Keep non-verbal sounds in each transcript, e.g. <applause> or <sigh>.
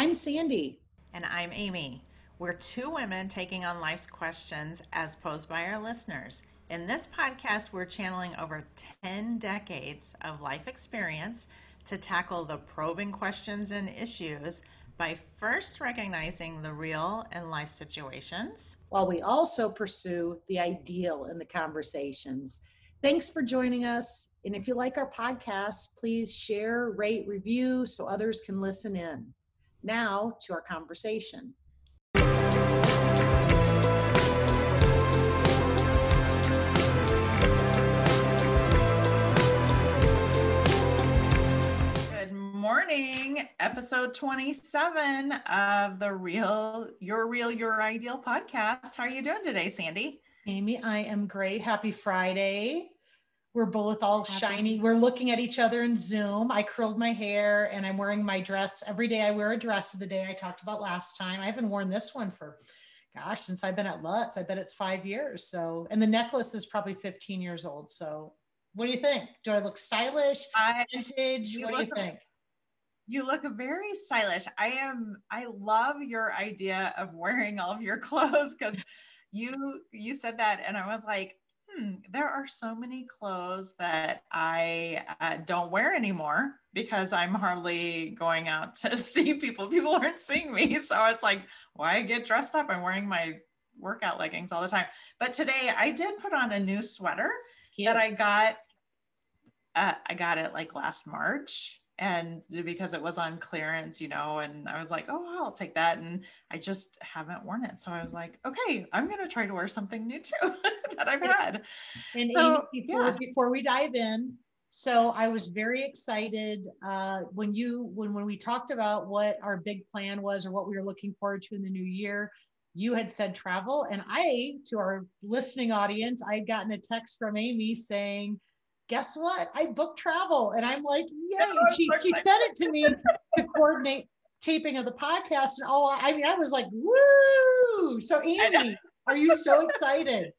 I'm Sandy. And I'm Amy. We're two women taking on life's questions as posed by our listeners. In this podcast, we're channeling over 10 decades of life experience to tackle the probing questions and issues by first recognizing the real in life situations. While we also pursue the ideal in the conversations. Thanks for joining us. And if you like our podcast, please share, rate, review so others can listen in. Now to our conversation. Good morning, episode 27 of the Real Your Real Your Ideal podcast. How are you doing today, Sandy? Amy, I am great. Happy Friday. We're both all Happy. shiny. We're looking at each other in Zoom. I curled my hair and I'm wearing my dress. Every day I wear a dress of the day I talked about last time. I haven't worn this one for gosh, since I've been at Lutz. I bet it's five years. So, and the necklace is probably 15 years old. So, what do you think? Do I look stylish? I, vintage? What do you think? You look very stylish. I am I love your idea of wearing all of your <laughs> clothes cuz you you said that and I was like, hmm, there are so many clothes that I uh, don't wear anymore because I'm hardly going out to <laughs> see people. People aren't seeing me. So I was like, why get dressed up? I'm wearing my workout leggings all the time. But today I did put on a new sweater that I got. Uh, I got it like last March and because it was on clearance, you know, and I was like, oh, I'll take that. And I just haven't worn it. So I was like, okay, I'm going to try to wear something new too <laughs> that I've had. And so, Amy, before, yeah. before we dive in, so I was very excited uh, when you when when we talked about what our big plan was or what we were looking forward to in the new year. You had said travel, and I, to our listening audience, I had gotten a text from Amy saying, guess what? I booked travel. And I'm like, yay. she, she sent it to me to coordinate taping of the podcast. And oh, I mean, I was like, woo. So, Amy, are you so excited?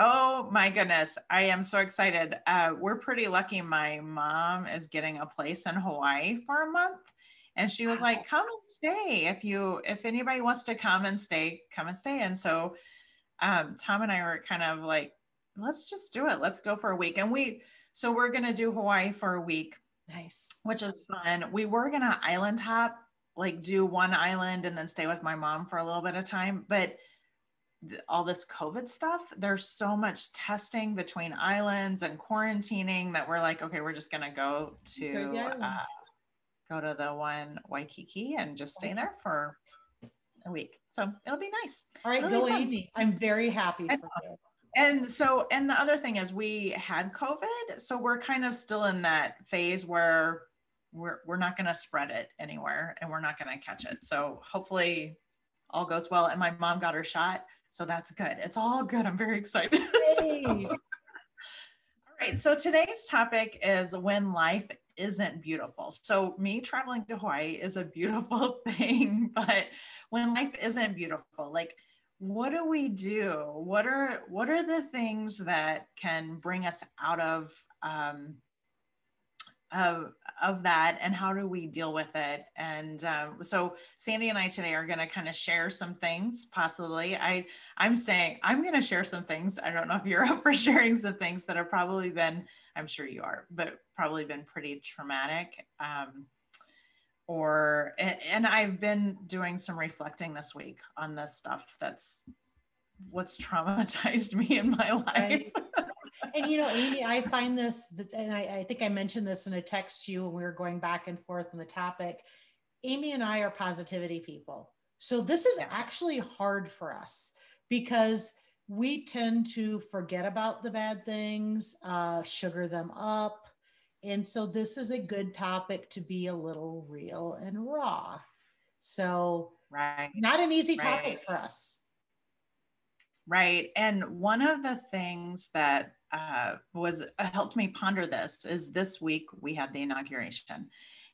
Oh my goodness. I am so excited. Uh, we're pretty lucky. My mom is getting a place in Hawaii for a month. And she was wow. like, come and stay. If you, if anybody wants to come and stay, come and stay. And so um, Tom and I were kind of like, let's just do it. Let's go for a week. And we, so we're going to do Hawaii for a week. Nice. Which is fun. We were going to island hop, like do one island and then stay with my mom for a little bit of time. But th- all this COVID stuff, there's so much testing between islands and quarantining that we're like, okay, we're just going to go to, uh, go to the one Waikiki and just stay there for a week. So it'll be nice. All right, go Amy. I'm very happy for you and so and the other thing is we had covid so we're kind of still in that phase where we're, we're not going to spread it anywhere and we're not going to catch it. So hopefully all goes well. And my mom got her shot so that's good. It's all good. I'm very excited. <laughs> So, <laughs> all right. So today's topic is when life isn't beautiful. So, me traveling to Hawaii is a beautiful <laughs> thing, but when life isn't beautiful, like what do we do? What are what are the things that can bring us out of um, of, of that and how do we deal with it? And um, so sandy and i today are going to kind of share some things possibly. I i'm saying i'm going to share some things. I don't know if you're <laughs> up for sharing some things that have probably been i'm sure you are but probably been pretty traumatic um, or and, I've been doing some reflecting this week on this stuff that's what's <laughs> traumatized me in my life. Right. and you know, Amy, I <laughs> find this, and I, I, think I mentioned this in a text to you when we were going back and forth on the topic. Amy and I are positivity people. So this is yeah. actually hard for us because we tend to forget about the bad things, uh, sugar them up, and so this is a good topic to be a little real and raw. So, right. Not an easy topic right. for us. Right. And one of the things that uh, was uh, helped me ponder this is this week we had the inauguration.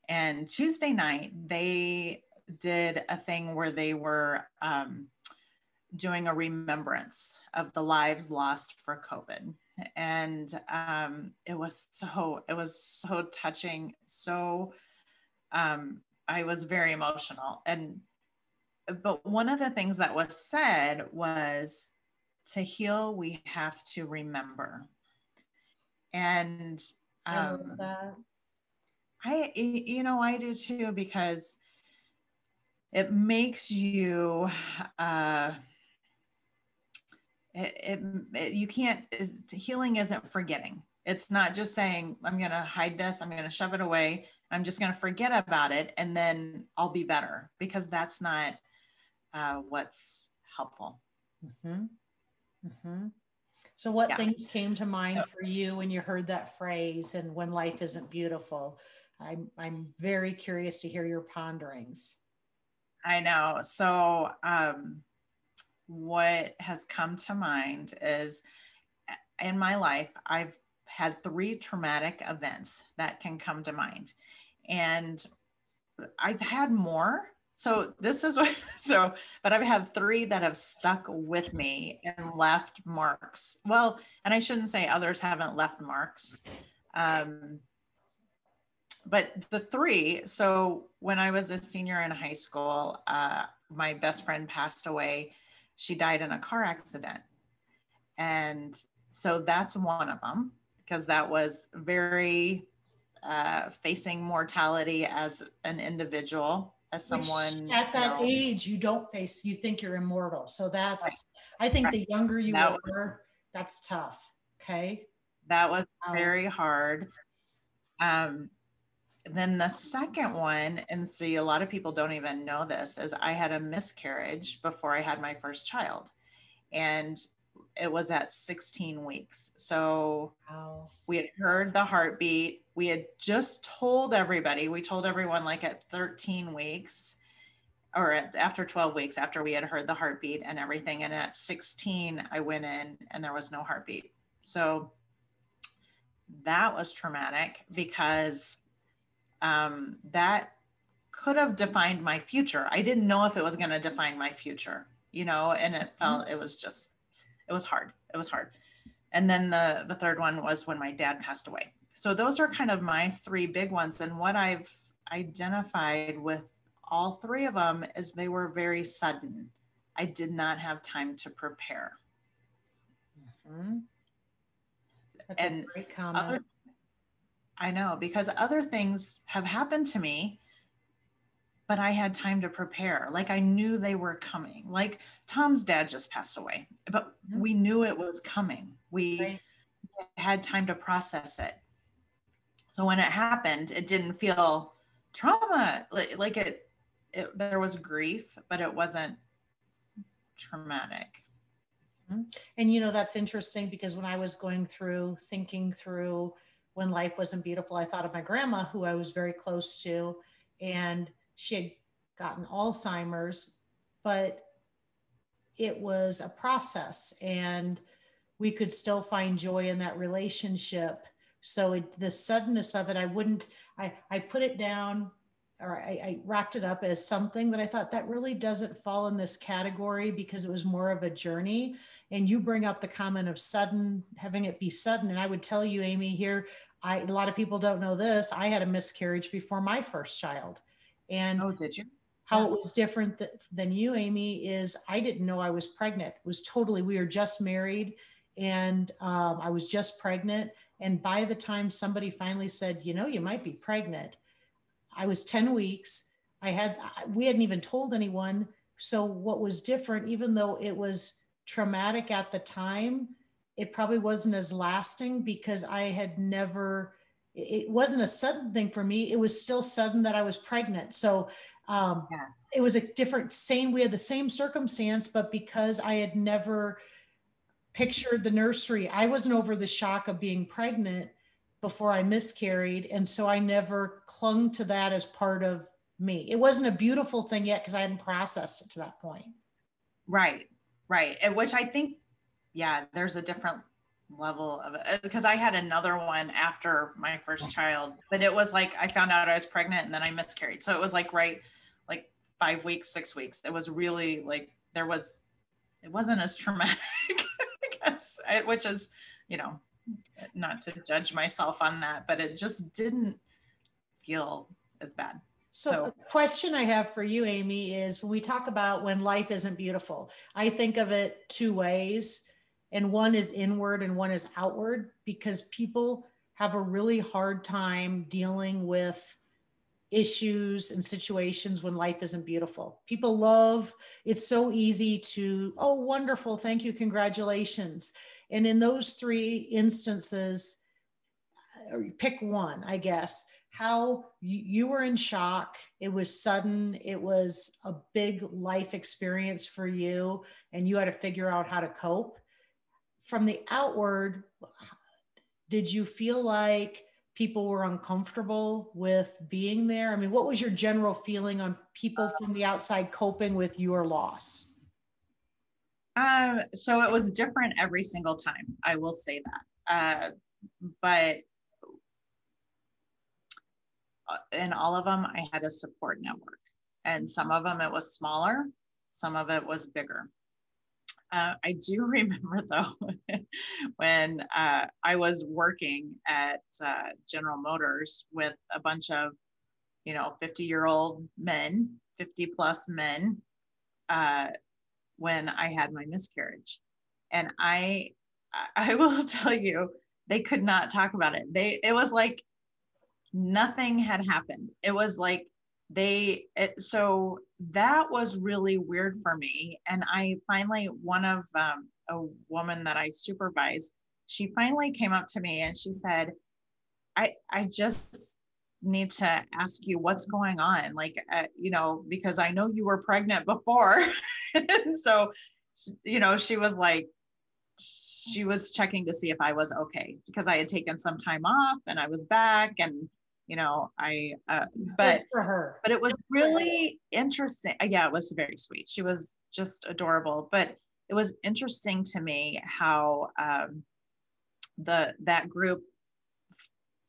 And Tuesday night, they did a thing where they were um, doing a remembrance of the lives lost for COVID and um, it was so it was so touching so um, I was very emotional. And, but one of the things that was said was to heal, we have to remember. And um, I, I, you know, I do too, because it makes you, uh, it, it, you can't, healing isn't forgetting. It's not just saying, I'm going to hide this, I'm going to shove it away, I'm just going to forget about it, and then I'll be better, because that's not uh, what's helpful. Mm-hmm. Mm-hmm. So, what yeah. things came to mind so, for you when you heard that phrase and when life isn't beautiful? I'm, I'm very curious to hear your ponderings. I know. So, um, what has come to mind is in my life, I've had three traumatic events that can come to mind. And I've had more. So this is what, <laughs> so, but I've had three that have stuck with me and left marks. Well, and I shouldn't say others haven't left marks. Um, but the three, so when I was a senior in high school, uh, my best friend passed away. She died in a car accident. And so that's one of them because that was very uh, facing mortality as an individual, as someone. Which at that you know, age, you don't face, you think you're immortal. So that's, right. I think right. the younger you that are, that's tough. Okay. That was very hard. Um, then the second one, and see, a lot of people don't even know this, is I had a miscarriage before I had my first child. And it was at 16 weeks. So wow. we had heard the heartbeat. We had just told everybody, we told everyone like at 13 weeks or at, after 12 weeks, after we had heard the heartbeat and everything. And at 16, I went in and there was no heartbeat. So that was traumatic because um, that could have defined my future. I didn't know if it was going to define my future, you know, and it felt, mm-hmm. it was just, it was hard. It was hard. And then the, the third one was when my dad passed away. So those are kind of my three big ones. And what I've identified with all three of them is they were very sudden. I did not have time to prepare. Mm-hmm. That's and a great comment. Other, I know because other things have happened to me, but I had time to prepare. Like I knew they were coming. Like Tom's dad just passed away, but mm-hmm. we knew it was coming. We right. had time to process it. So when it happened, it didn't feel trauma. Like, it, it, there was grief, but it wasn't traumatic. Mm-hmm. And you know, that's interesting because when I was going through thinking through when life wasn't beautiful, I thought of my grandma, who I was very close to, and she had gotten Alzheimer's, but it was a process and we could still find joy in that relationship. So it, the suddenness of it, I wouldn't, I, I put it down or I, I racked it up as something, but I thought that really doesn't fall in this category because it was more of a journey. And you bring up the comment of sudden, having it be sudden. And I would tell you, Amy, here, I, a lot of people don't know this. I had a miscarriage before my first child. And oh, did you? How it was different th- than you, Amy, is I didn't know I was pregnant. It was totally, we were just married and um, I was just pregnant. And by the time somebody finally said, you know, you might be pregnant, I was 10 weeks. I had, we hadn't even told anyone. So what was different, even though it was traumatic at the time, it probably wasn't as lasting because I had never, it wasn't a sudden thing for me. It was still sudden that I was pregnant. So um, yeah. it was a different, same, we had the same circumstance, but because I had never pictured the nursery, I wasn't over the shock of being pregnant before I miscarried. And so I never clung to that as part of me. It wasn't a beautiful thing yet because I hadn't processed it to that point. Right, right. And which I think, yeah, there's a different level of uh, it because I had another one after my first child, but it was like I found out I was pregnant and then I miscarried. So it was like right, like five weeks, six weeks. It was really like there was, it wasn't as traumatic, <laughs> I guess, which is, you know, not to judge myself on that, but it just didn't feel as bad. So, so, the question I have for you, Amy, is when we talk about when life isn't beautiful, I think of it two ways. And one is inward and one is outward because people have a really hard time dealing with issues and situations when life isn't beautiful. People love, it's so easy to, oh, wonderful, thank you, congratulations. And in those three instances, pick one, I guess how you, you were in shock. It was sudden. It was a big life experience for you, and you had to figure out how to cope. From the outward, did you feel like people were uncomfortable with being there? I mean, what was your general feeling on people from the outside coping with your loss? Um, so it was different every single time. I will say that. Uh, but in all of them, I had a support network. And some of them it was smaller, some of it was bigger. Uh, I do <laughs> remember though when uh, I was working at uh, General Motors with a bunch of, you know, 50 year old men, 50 plus men, uh, when I had my miscarriage. And I, <laughs> I will tell you, they could not talk about it. They, it was like nothing had happened. It was like they, it, so that was really weird for me. And I finally, one of um, a woman that I supervised, she finally came up to me and she said, I, I just need to ask you what's going on. Like, uh, you know, because I know you were pregnant before. <laughs> so, you know, she was like, she was checking to see if I was okay because I had taken some time off and I was back and you know i uh, but for her. but it was really interesting uh, yeah it was very sweet. She was just adorable but it was interesting to me how um, the that group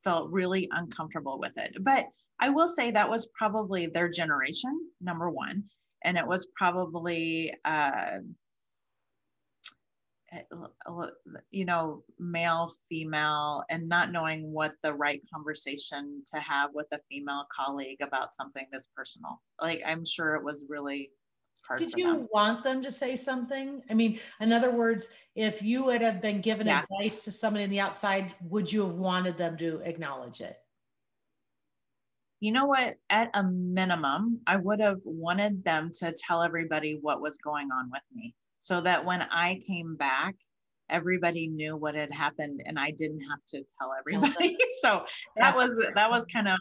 felt really uncomfortable with it. But i will say that was probably their generation number one and it was probably uh, Eh, you know, male, female, and not knowing what the right conversation to have with a female colleague about something this personal. Like, I'm sure it was really hard. Did you them. want them to say something? I mean, in other words, if you would have been given yeah. advice to somebody in the outside, would you have wanted them to acknowledge it? You know what? At a minimum, I would have wanted them to tell everybody what was going on with me so that when I came back, everybody knew what had happened and I didn't have to tell everybody. <laughs> so that was that was kind of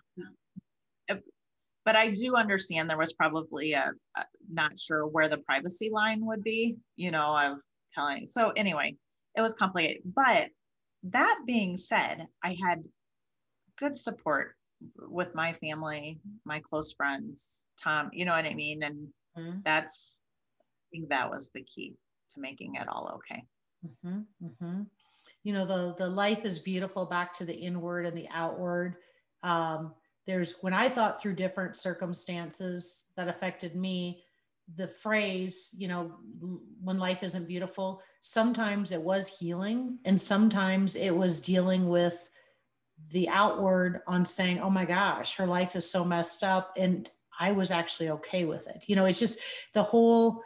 but I do understand there was probably a, a, not sure where the privacy line would be, you know, of telling. So anyway, it was complicated. But that being said, I had good support with my family, my close friends, Tom, you know what I mean? And mm-hmm. that's think that was the key to making it all okay. Mm-hmm, mm-hmm. You know, the the life is beautiful back to the inward and the outward. Um, there's when I thought through different circumstances that affected me, the phrase, you know, when life isn't beautiful, sometimes it was healing, and sometimes it was dealing with the outward on saying, oh my gosh, her life is so messed up. And I was actually okay with it. You know, it's just the whole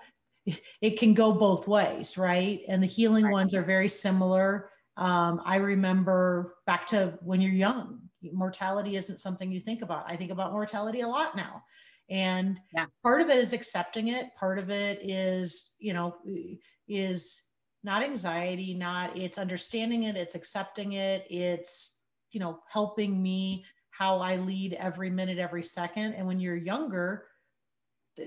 it can go both ways, right? And the healing right. ones are very similar. Um, I remember back to when you're young, mortality isn't something you think about. I think about mortality a lot now. And yeah. part of it is accepting it. Part of it is, you know, is not anxiety, not it's understanding it, it's accepting it, it's, you know, helping me how I lead every minute, every second. And when you're younger,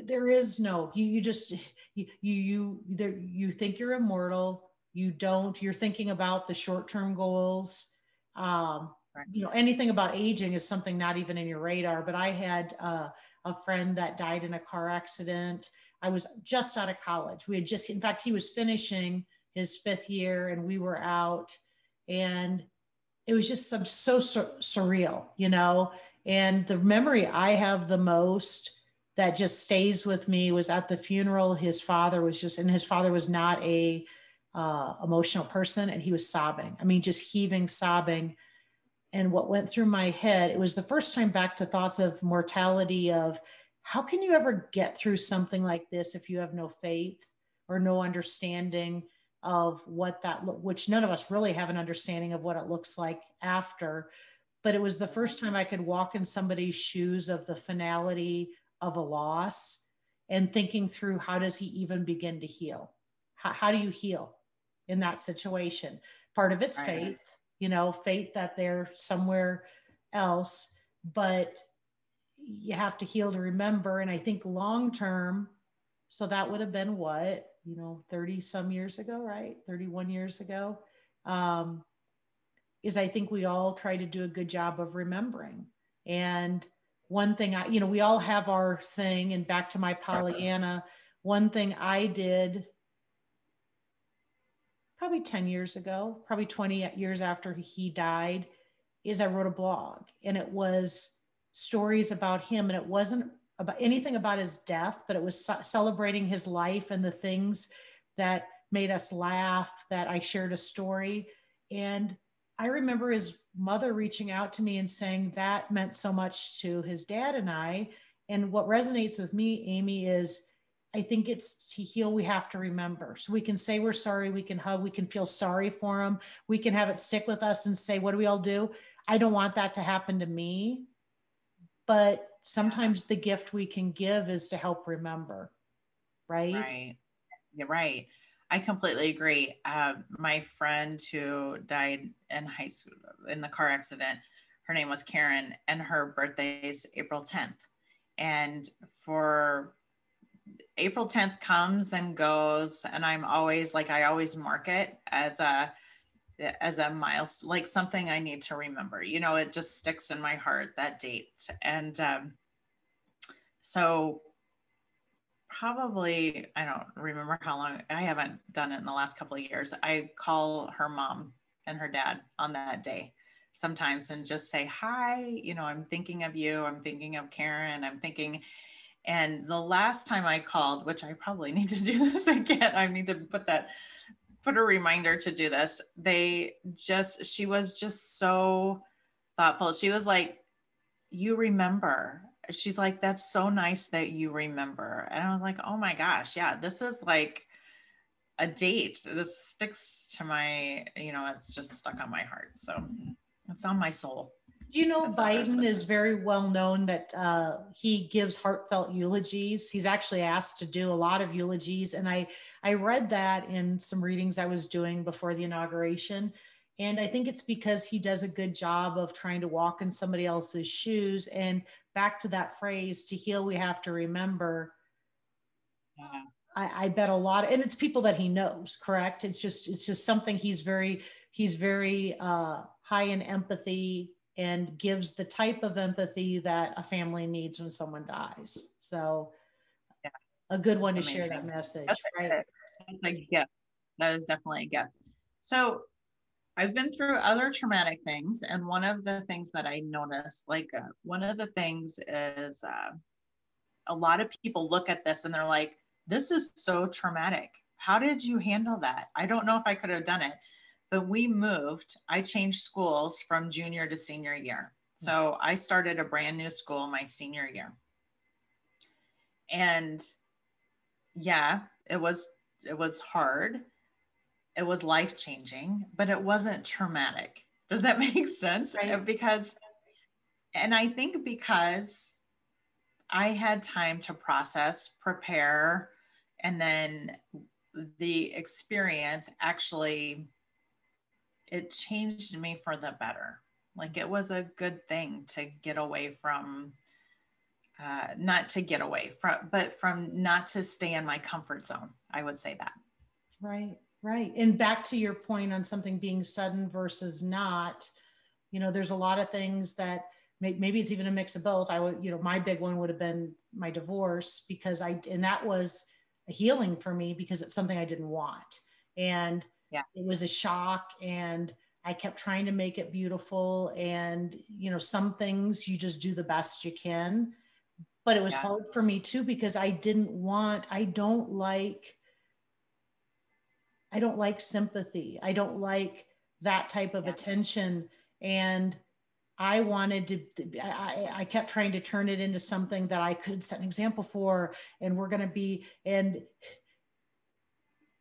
there is no you you just you you there you think you're immortal. You don't you're thinking about the short-term goals. Um you know anything about aging is something not even in your radar but i had uh, a friend that died in a car accident. I was just out of college. We had just in fact he was finishing his fifth year and we were out. And it was just some so sur- surreal you know? And the memory i have the most that just stays with me was at the funeral his father was just and his father was not a uh, emotional person and he was sobbing. I mean just heaving sobbing. And what went through my head, it was the first time back to thoughts of mortality of how can you ever get through something like this if you have no faith or no understanding of what that which none of us really have an understanding of what it looks like after. But it was the first time i could walk in somebody's shoes of the finality of a loss and thinking through how does he even begin to heal? How, how do you heal in that situation? Part of it's faith you know faith that they're somewhere else but you have to heal to remember. And i think long term so that would have been what you know 30 some years ago right? 31 years ago um, is i think we all try to do a good job of remembering. And one thing i you know we all have our thing and back to my pollyanna one thing i did probably 10 years ago probably 20 years after he died is i wrote a blog and it was stories about him and it wasn't about anything about his death, but it was celebrating his life and the things that made us laugh, that I shared a story. And I remember his mother reaching out to me and saying that meant so much to his dad and I. And what resonates with me, Amy, is I think it's to heal, we have to remember. So we can say we're sorry, we can hug, we can feel sorry for him, we can have it stick with us and say, what do we all do? I don't want that to happen to me. But sometimes the gift we can give is to help remember right right you're right i completely agree uh, my friend who died in high school in the car accident her name was karen and her birthday is april 10th and for april 10th comes and goes and i'm always like i always mark it as a as a milestone, like something I need to remember. You know, it just sticks in my heart that date. And um, so, probably, I don't remember how long, I haven't done it in the last couple of years. I call her mom and her dad on that day sometimes and just say, Hi, you know, I'm thinking of you. I'm thinking of Karen. I'm thinking, and the last time I called, which I probably <laughs> need to do this again, I need to put that put a reminder to do this. They just, she was just so thoughtful. She was like, You remember. She's like, That's so nice that you remember. And I was like, Oh my gosh, yeah, this is like a date. This sticks to my, you know, it's just stuck on my heart. So it's on my soul. You know Biden is very well known that uh, he gives heartfelt eulogies. He's actually asked to do a lot of eulogies, and I I read that in some readings I was doing before the inauguration, and I think it's because he does a good job of trying to walk in somebody else's shoes. And back to that phrase, "To heal, we have to remember." Yeah. I, I bet a lot, of, and it's people that he knows. Correct? It's just it's just something he's very he's very uh, high in empathy and gives the type of empathy that a family needs when someone dies. So, yeah. a good one That's to amazing. share that message, That's right? A, that's a gift. That is definitely a gift. So, I've been through other traumatic things, and one of the things that I noticed, like uh, one of the things is uh, a lot of people look at this and they're like, "This is so traumatic. How did you handle that? I don't know if I could have done it." but we moved. I changed schools from junior to senior year. So I started a brand new school my senior year. And yeah, it was it was hard. It was life-changing, but it wasn't traumatic. Does that <laughs> make sense? Right. Because and I think because I had time to process, prepare, and then the experience actually it changed me for the better. Like it was a good thing to get away from, uh, not to get away from, but from not to stay in my comfort zone. I would say that. Right, right. And back to your point on something being sudden versus not, you know, there's a lot of things that maybe it's even a mix of both. I would, you know, my big one would have been my divorce because I, and that was a healing for me because it's something I didn't want. And yeah it was a shock and i kept trying to make it beautiful and you know some things you just do the best you can but it was yeah. hard for me too because i didn't want i don't like i don't like sympathy i don't like that type of yeah. attention and I wanted to, I, I kept trying to turn it into something that I could set an example for, and we're going to be, and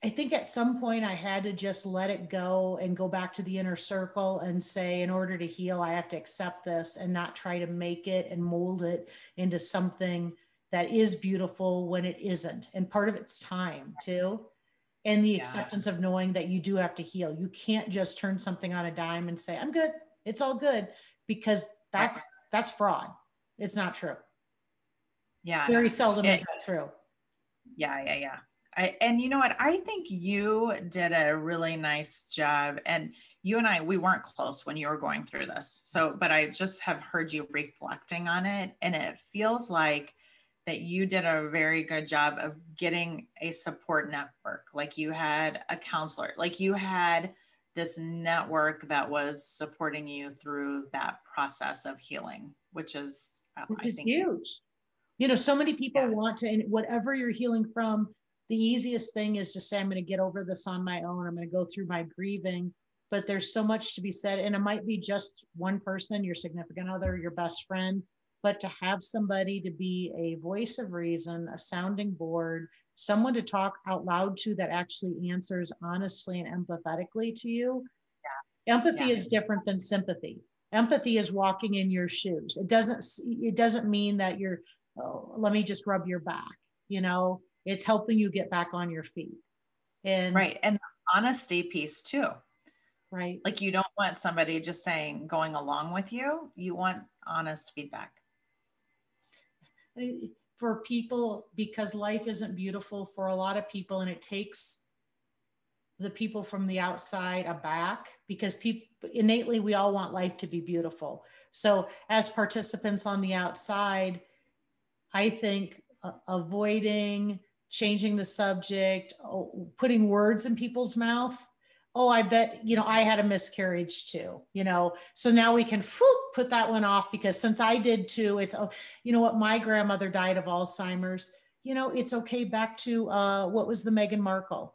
I think at some point I had to just let it go and go back to the inner circle and say, in order to heal, I have to accept this and not try to make it and mold it into something that is beautiful when it isn't. And part of it's time too. And the yeah. acceptance of knowing that you do have to heal. You can't just turn something on a dime and say, I'm good. It's all good because that's that's fraud. It's not true. Yeah. Very seldom it, is that true. Yeah, yeah, yeah. I, and you know what? I think you did a really nice job. And you and I, we weren't close when you were going through this. So, but I just have heard you reflecting on it. And it feels like that you did a very good job of getting a support network. Like you had a counselor, like you had this network that was supporting you through that process of healing, which is, uh, which I is think, huge. You know, so many people yeah. want to, and whatever you're healing from, the easiest thing is to say, I'm going to get over this on my own. I'm going to go through my grieving. But there's so much to be said. And it might be just one person, your significant other, your best friend, but to have somebody to be a voice of reason, a sounding board, someone to talk out loud to that actually answers honestly and empathetically to you. Yeah. Empathy yeah. is different than sympathy. Empathy is walking in your shoes. It doesn't it doesn't mean that you're oh, let me just rub your back, you know. It's helping you get back on your feet. And Right. And honesty piece too. Right. Like you don't want somebody just saying going along with you. You want honest feedback for people because life isn't beautiful for a lot of people and it takes the people from the outside aback because people innately we all want life to be beautiful. So as participants on the outside i think uh, avoiding changing the subject putting words in people's mouth oh, I bet, you know, I had a miscarriage too, you know. So now we can whoop, put that one off because since I did too, it's, oh, you know what, my grandmother died of Alzheimer's. You know, it's okay. Back to uh, what was the Meghan Markle?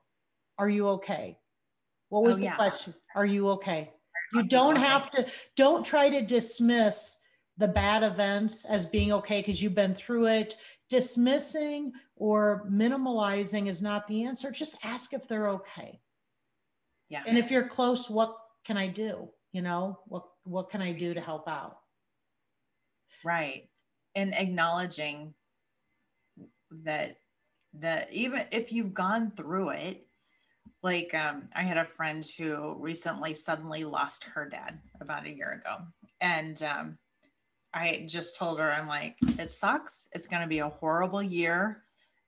Are you okay? What was oh, the yeah. question? Are you okay? You don't have to, don't try to dismiss the bad events as being okay because you've been through it. Dismissing or minimalizing is not the answer. Just ask if they're okay yeah. And if you're close what can i do? You know what what can i do to help out? Right. And acknowledging that that even if you've gone through it like um, i had a friend who recently suddenly lost her dad about a year ago. And um, i just told her i'm like it sucks. It's going to be a horrible year.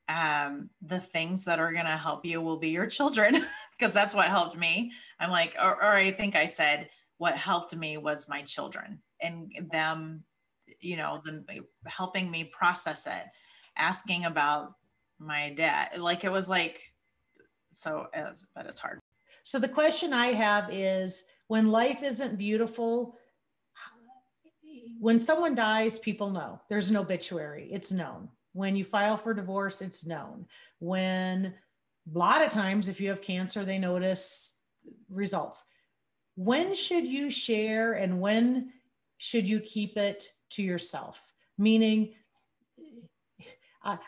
Um, the things that are going to help you will be your children <laughs> because that's what helped me. I'm like, or, or I think I said, what helped me was my children and them, you know, them eh, helping me process it, asking about my dad. Like it was like, so, was, but it's hard. So the question I have is when life isn't beautiful, when someone dies, people know there's an obituary, it's known. When you file for divorce, it's known. When a lot of times, if you have cancer, they notice results. When should you share and when should you keep it to yourself? Meaning,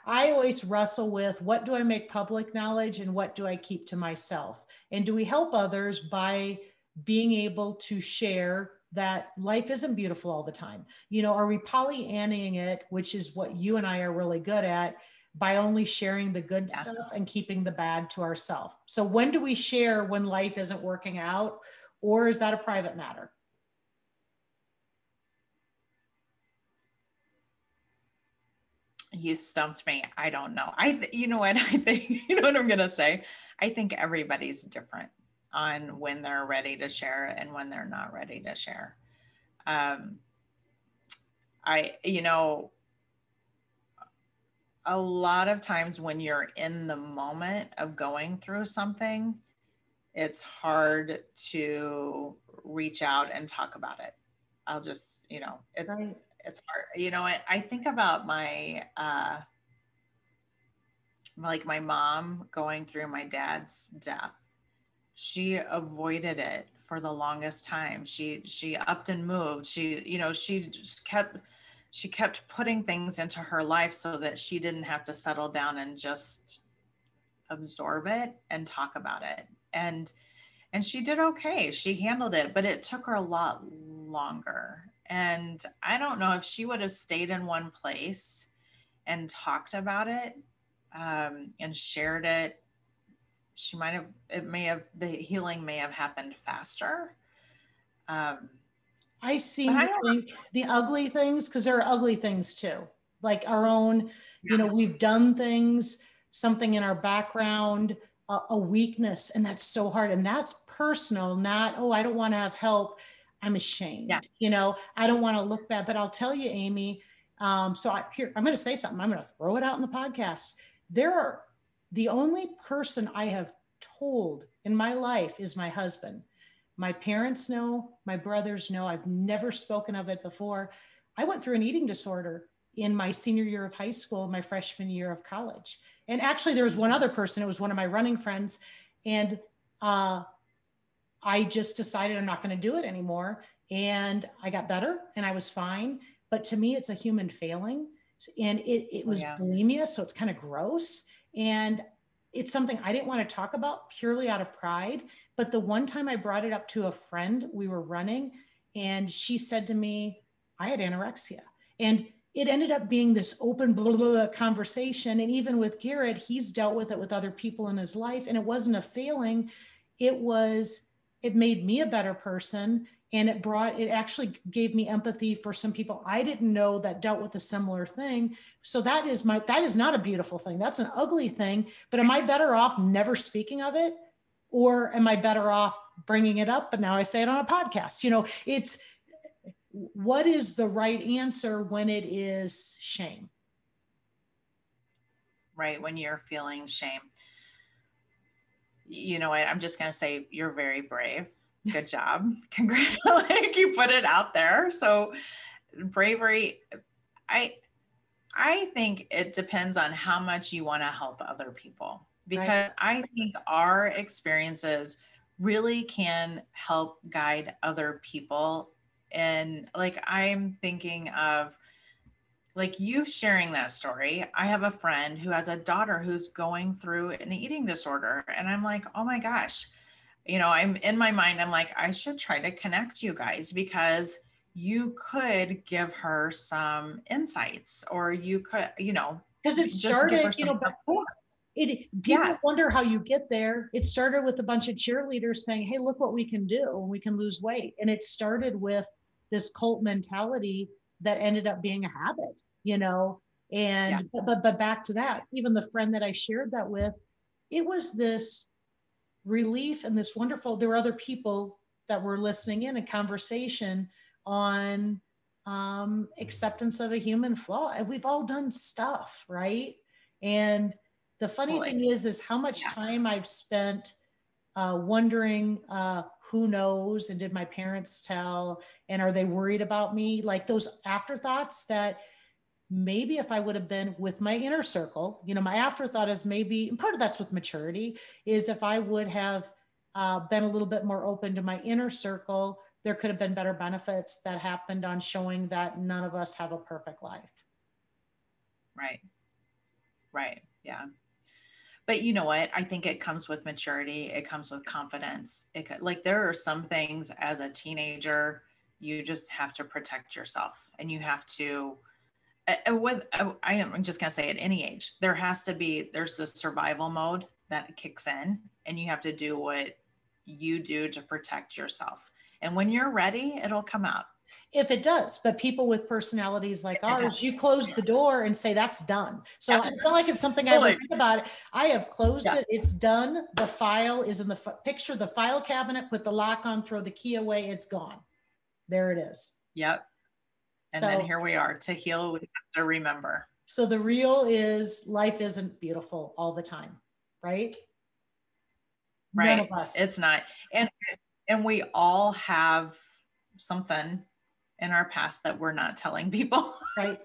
I always wrestle with what do I make public knowledge and what do I keep to myself? And do we help others by being able to share that life isn't beautiful all the time? You know, are we Pollyanning it, which is what you and I are really good at? By only sharing the good yeah. stuff and keeping the bad to ourselves. So when do we share when life isn't working out or is that a private matter? You stumped me. I don't know. I th- you know what <laughs> I think you know what I'm going to say? I think everybody's different on when they're ready to share and when they're not ready to share. Um I you know a lot of times when you're in the moment of going through something, it's hard to reach out and talk about it. I'll just, you know, it's right. it's hard. You know, I, I think about my uh like my mom going through my dad's death. she avoided it for the longest time. She she upped and moved. She you know she just kept she kept putting things into her life so that she didn't have to settle down and just absorb it and talk about it. And and she did okay. She handled it, but it took her a lot longer. And I don't know if she would have stayed in one place and talked about it um, and shared it she might have it may have the healing may have happened faster um i see I think the ugly things because there are ugly things too. Like our own you know we've done things something in our background a, a weakness and that's so hard and that's personal not oh i don't want to have help. I'm ashamed yeah. you know? I don't want to look bad. But i'll tell you amy um, so I, here i'm going to say something. I'm going to throw it out in the podcast. There are the only person I have told in my life is my husband. My parents know, my brothers know. I've never spoken of it before. I went through an eating disorder in my senior year of high school, my freshman year of college. And actually, there was one other person, it was one of my running friends. And uh, I just decided I'm not going to do it anymore. And I got better and I was fine. But to me, it's a human failing. And it, it was yeah. bulimia. So it's kind of gross. And it's something I didn't want to talk about purely out of pride. But the one time I brought it up to a friend, we were running, and she said to me, I had anorexia. And it ended up being this open blah, blah, blah, conversation. And even with Garrett, he's dealt with it with other people in his life. And it wasn't a failing, it was, it made me a better person and it brought it actually gave me empathy for some people i didn't know that dealt with a similar thing so that is my that is not a beautiful thing that's an ugly thing but am i better off never speaking of it or am i better off bringing it up but now i say it on a podcast? You know it's what is the right answer when it is shame? Right when you're feeling shame. You know what? I'm just going to say you're very brave. Good job. <laughs> Congratulations. <laughs> You put it out there. So bravery i i think it depends on how much you want to help other people because right. i think our experiences really can help guide other people. And like i'm thinking of like you sharing that story i have a friend who has a daughter who's going through an eating disorder and i'm like oh my gosh. You know, I'm in my mind, I'm like, I should try to connect you guys because you could give her some insights or you could, you know, because it started, you know, it people yeah. wonder how you get there. It started with a bunch of cheerleaders saying, Hey, look what we can do and we can lose weight. And it started with this cult mentality that ended up being a habit, you know. And yeah. but but back to that, even the friend that I shared that with, it was this relief and this wonderful there were other people that were listening in a conversation on um, acceptance of a human flaw and we've all done stuff right and the funny Boy. thing is is how much yeah. time i've spent uh, wondering uh, who knows and did my parents tell and are they worried about me like those afterthoughts that maybe if I would have been with my inner circle, you know, my afterthought is maybe, and part of that's with maturity, is if I would have uh, been a little bit more open to my inner circle, there could have been better benefits that happened on showing that none of us have a perfect life. Right. Right. Yeah. But you know what? I think it comes with maturity. It comes with confidence. It like there are some things as a teenager you just have to protect yourself and you have to with I am just gonna say at any age there has to be there's the survival mode that kicks in and you have to do what you do to protect yourself and when you're ready it'll come out if it does but people with personalities like ours you close the door and say that's done so yeah. it's not like it's something i ever think about it i have closed yeah. it it's done the file is in the f- picture the file cabinet put the lock on throw the key away it's gone there it is yep and so, then here we are to heal, we have to remember. So the real is life isn't beautiful all the time, right? Right. It's not. And and we all have something in our past that we're not telling people. <laughs> Right.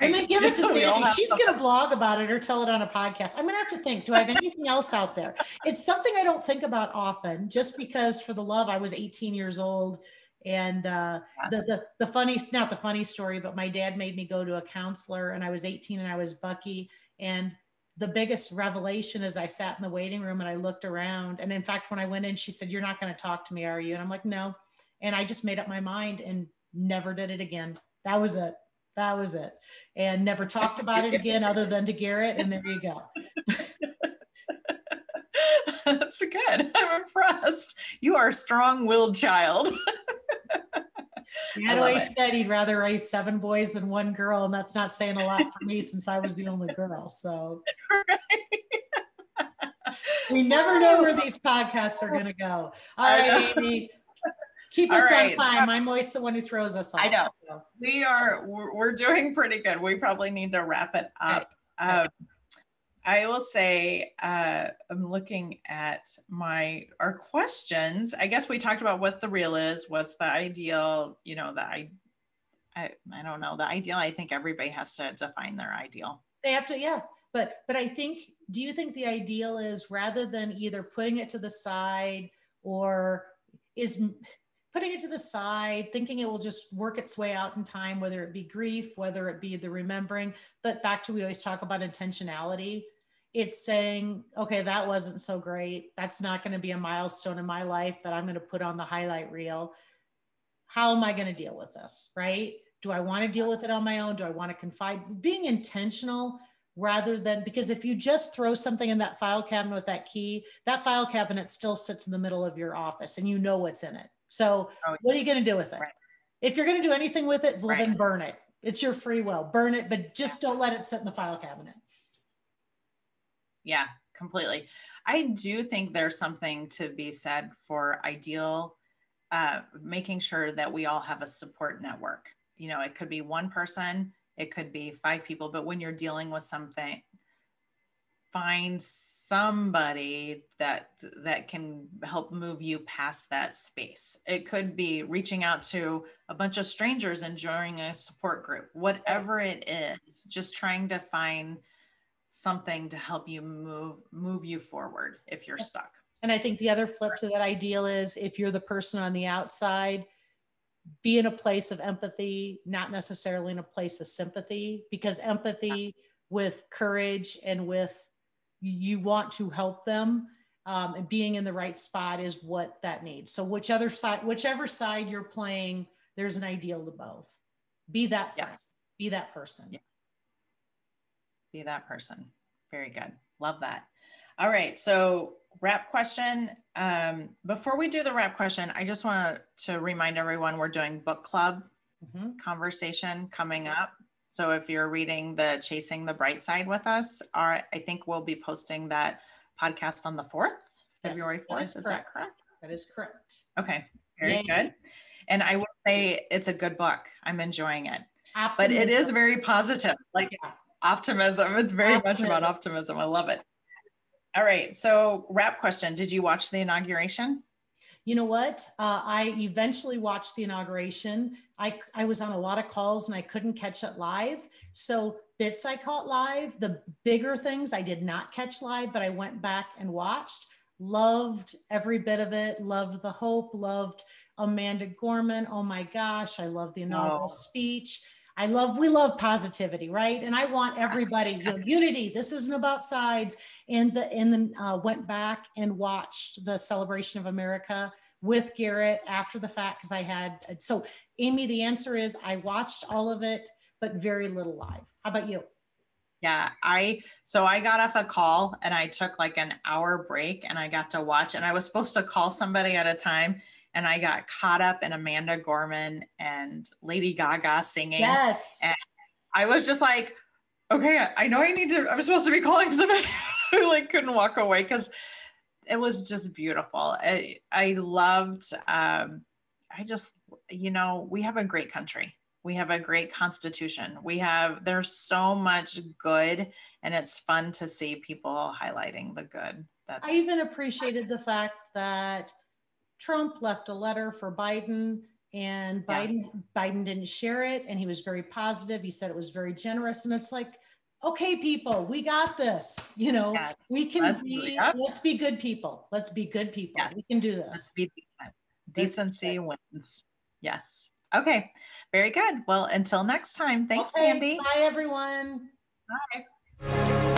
and then give <laughs> it to Sandy. She's going to blog about it or tell it on a podcast. I'm going to have to think, do I have anything else out there? It's something I don't think about often just because for the love, I was 18 years old. And uh, the, the, the funny, not the funny story, but my dad made me go to a counselor and I was 18 and I was Bucky. And the biggest revelation is I sat in the waiting room and I looked around. And in fact, when I went in, she said, You're not going to talk to me, are you? And I'm like, No. And I just made up my mind and never did it again. That was it. That was it. And never talked about it again other than to Garrett. And there you go. That's good. I'm impressed. You are a strong willed child. Dad always said he'd rather raise seven boys than one girl, and that's not saying a lot for me since I was the only girl. So <laughs> we never know where <laughs> these podcasts are going to go. All right, Amy, keep us right. on time. I'm always the one who throws us off. I know. We are. We're, we're doing pretty good. We probably need to wrap it up. Right. Um, I will say uh, I'm looking at my our questions. I guess we talked about what the real is, what's the ideal, you know, the I, I I don't know, the ideal. I think everybody has to define their ideal. They have to, yeah. But but I think, do you think the ideal is rather than either putting it to the side or is putting it to the side, thinking it will just work its way out in time, whether it be grief, whether it be the remembering. But back to we always talk about intentionality it's saying, okay, that wasn't so great. That's not going to be a milestone in my life that I'm going to put on the highlight reel. How am I going to deal with this? Right? Do I want to deal with it on my own? Do I want to confide? Being intentional rather than because if you just throw something in that file cabinet with that key, that file cabinet still sits in the middle of your office and you know what's in it. So, oh, what are you going to do with it? Right. If you're going to do anything with it, well, right. then burn it. It's your free will. Burn it, but just don't let it sit in the file cabinet. Yeah, completely. I do think there's something to be said for ideal, uh, making sure that we all have a support network. You know, it could be one person, it could be five people, but when you're dealing with something, find somebody that that can help move you past that space. It could be reaching out to a bunch of strangers and joining a support group. Whatever it is just trying to find something to help you move move you forward if you're stuck. And I think the other flip to that ideal is if you're the person on the outside, be in a place of empathy, not necessarily in a place of sympathy, because empathy with courage and with you want to help them um, and being in the right spot is what that needs. So whichever side, whichever side you're playing, there's an ideal to both. Be that friend, yes. be that person. Yeah be that person. Very good. Love that. All right. So, wrap question. Um, before we do the wrap question, I just want to remind everyone we're doing book club mm-hmm. conversation coming up. So, if you're reading the Chasing the Bright Side with us, our, I think we'll be posting that podcast on the 4th, yes, February 4th. That is, is that correct? That is correct. Okay. Very Yay. good. And I will say it's a good book. I'm enjoying it. Optimism. But it is very positive. Like, yeah optimism. It's very optimism. much about optimism. I love it. All right. So, wrap question Did you watch the inauguration? You know what? Uh, I eventually watched the inauguration. I, I was on a lot of calls and I couldn't catch it live. So, bits I caught live. The bigger things I did not catch live, but I went back and watched. Loved every bit of it. Loved the hope. Loved Amanda Gorman. Oh my gosh. I love the inaugural oh. speech. I love, we love positivity, right? And I want everybody, you know, unity. This isn't about sides. And the, and then uh, went back and watched the celebration of America with Garrett after the fact because I had, so Amy, the answer is I watched all of it, but very little live. How about you? Yeah, I so I got off a call and I took like an hour break and I got to watch and I was supposed to call somebody at a time and I got caught up in Amanda Gorman and Lady Gaga singing. Yes. And I was just like, okay, I know I need to, I'm supposed to be calling somebody <laughs> who like couldn't walk away because it was just beautiful. I, I loved, um, I just, you know, we have a great country. We have a great constitution. We have, there's so much good and it's fun to see people highlighting the good. That's, I even appreciated the fact that Trump left a letter for Biden and Biden yeah. Biden didn't share it and he was very positive. He said it was very generous and it's like okay people, we got this. You know, yes. we can let's be let's be good people. Let's be good people. Yes. We can do this. Decency wins. Yes. Okay. Very good. Well, until next time. Thanks, okay. Sandy. Bye everyone. Bye.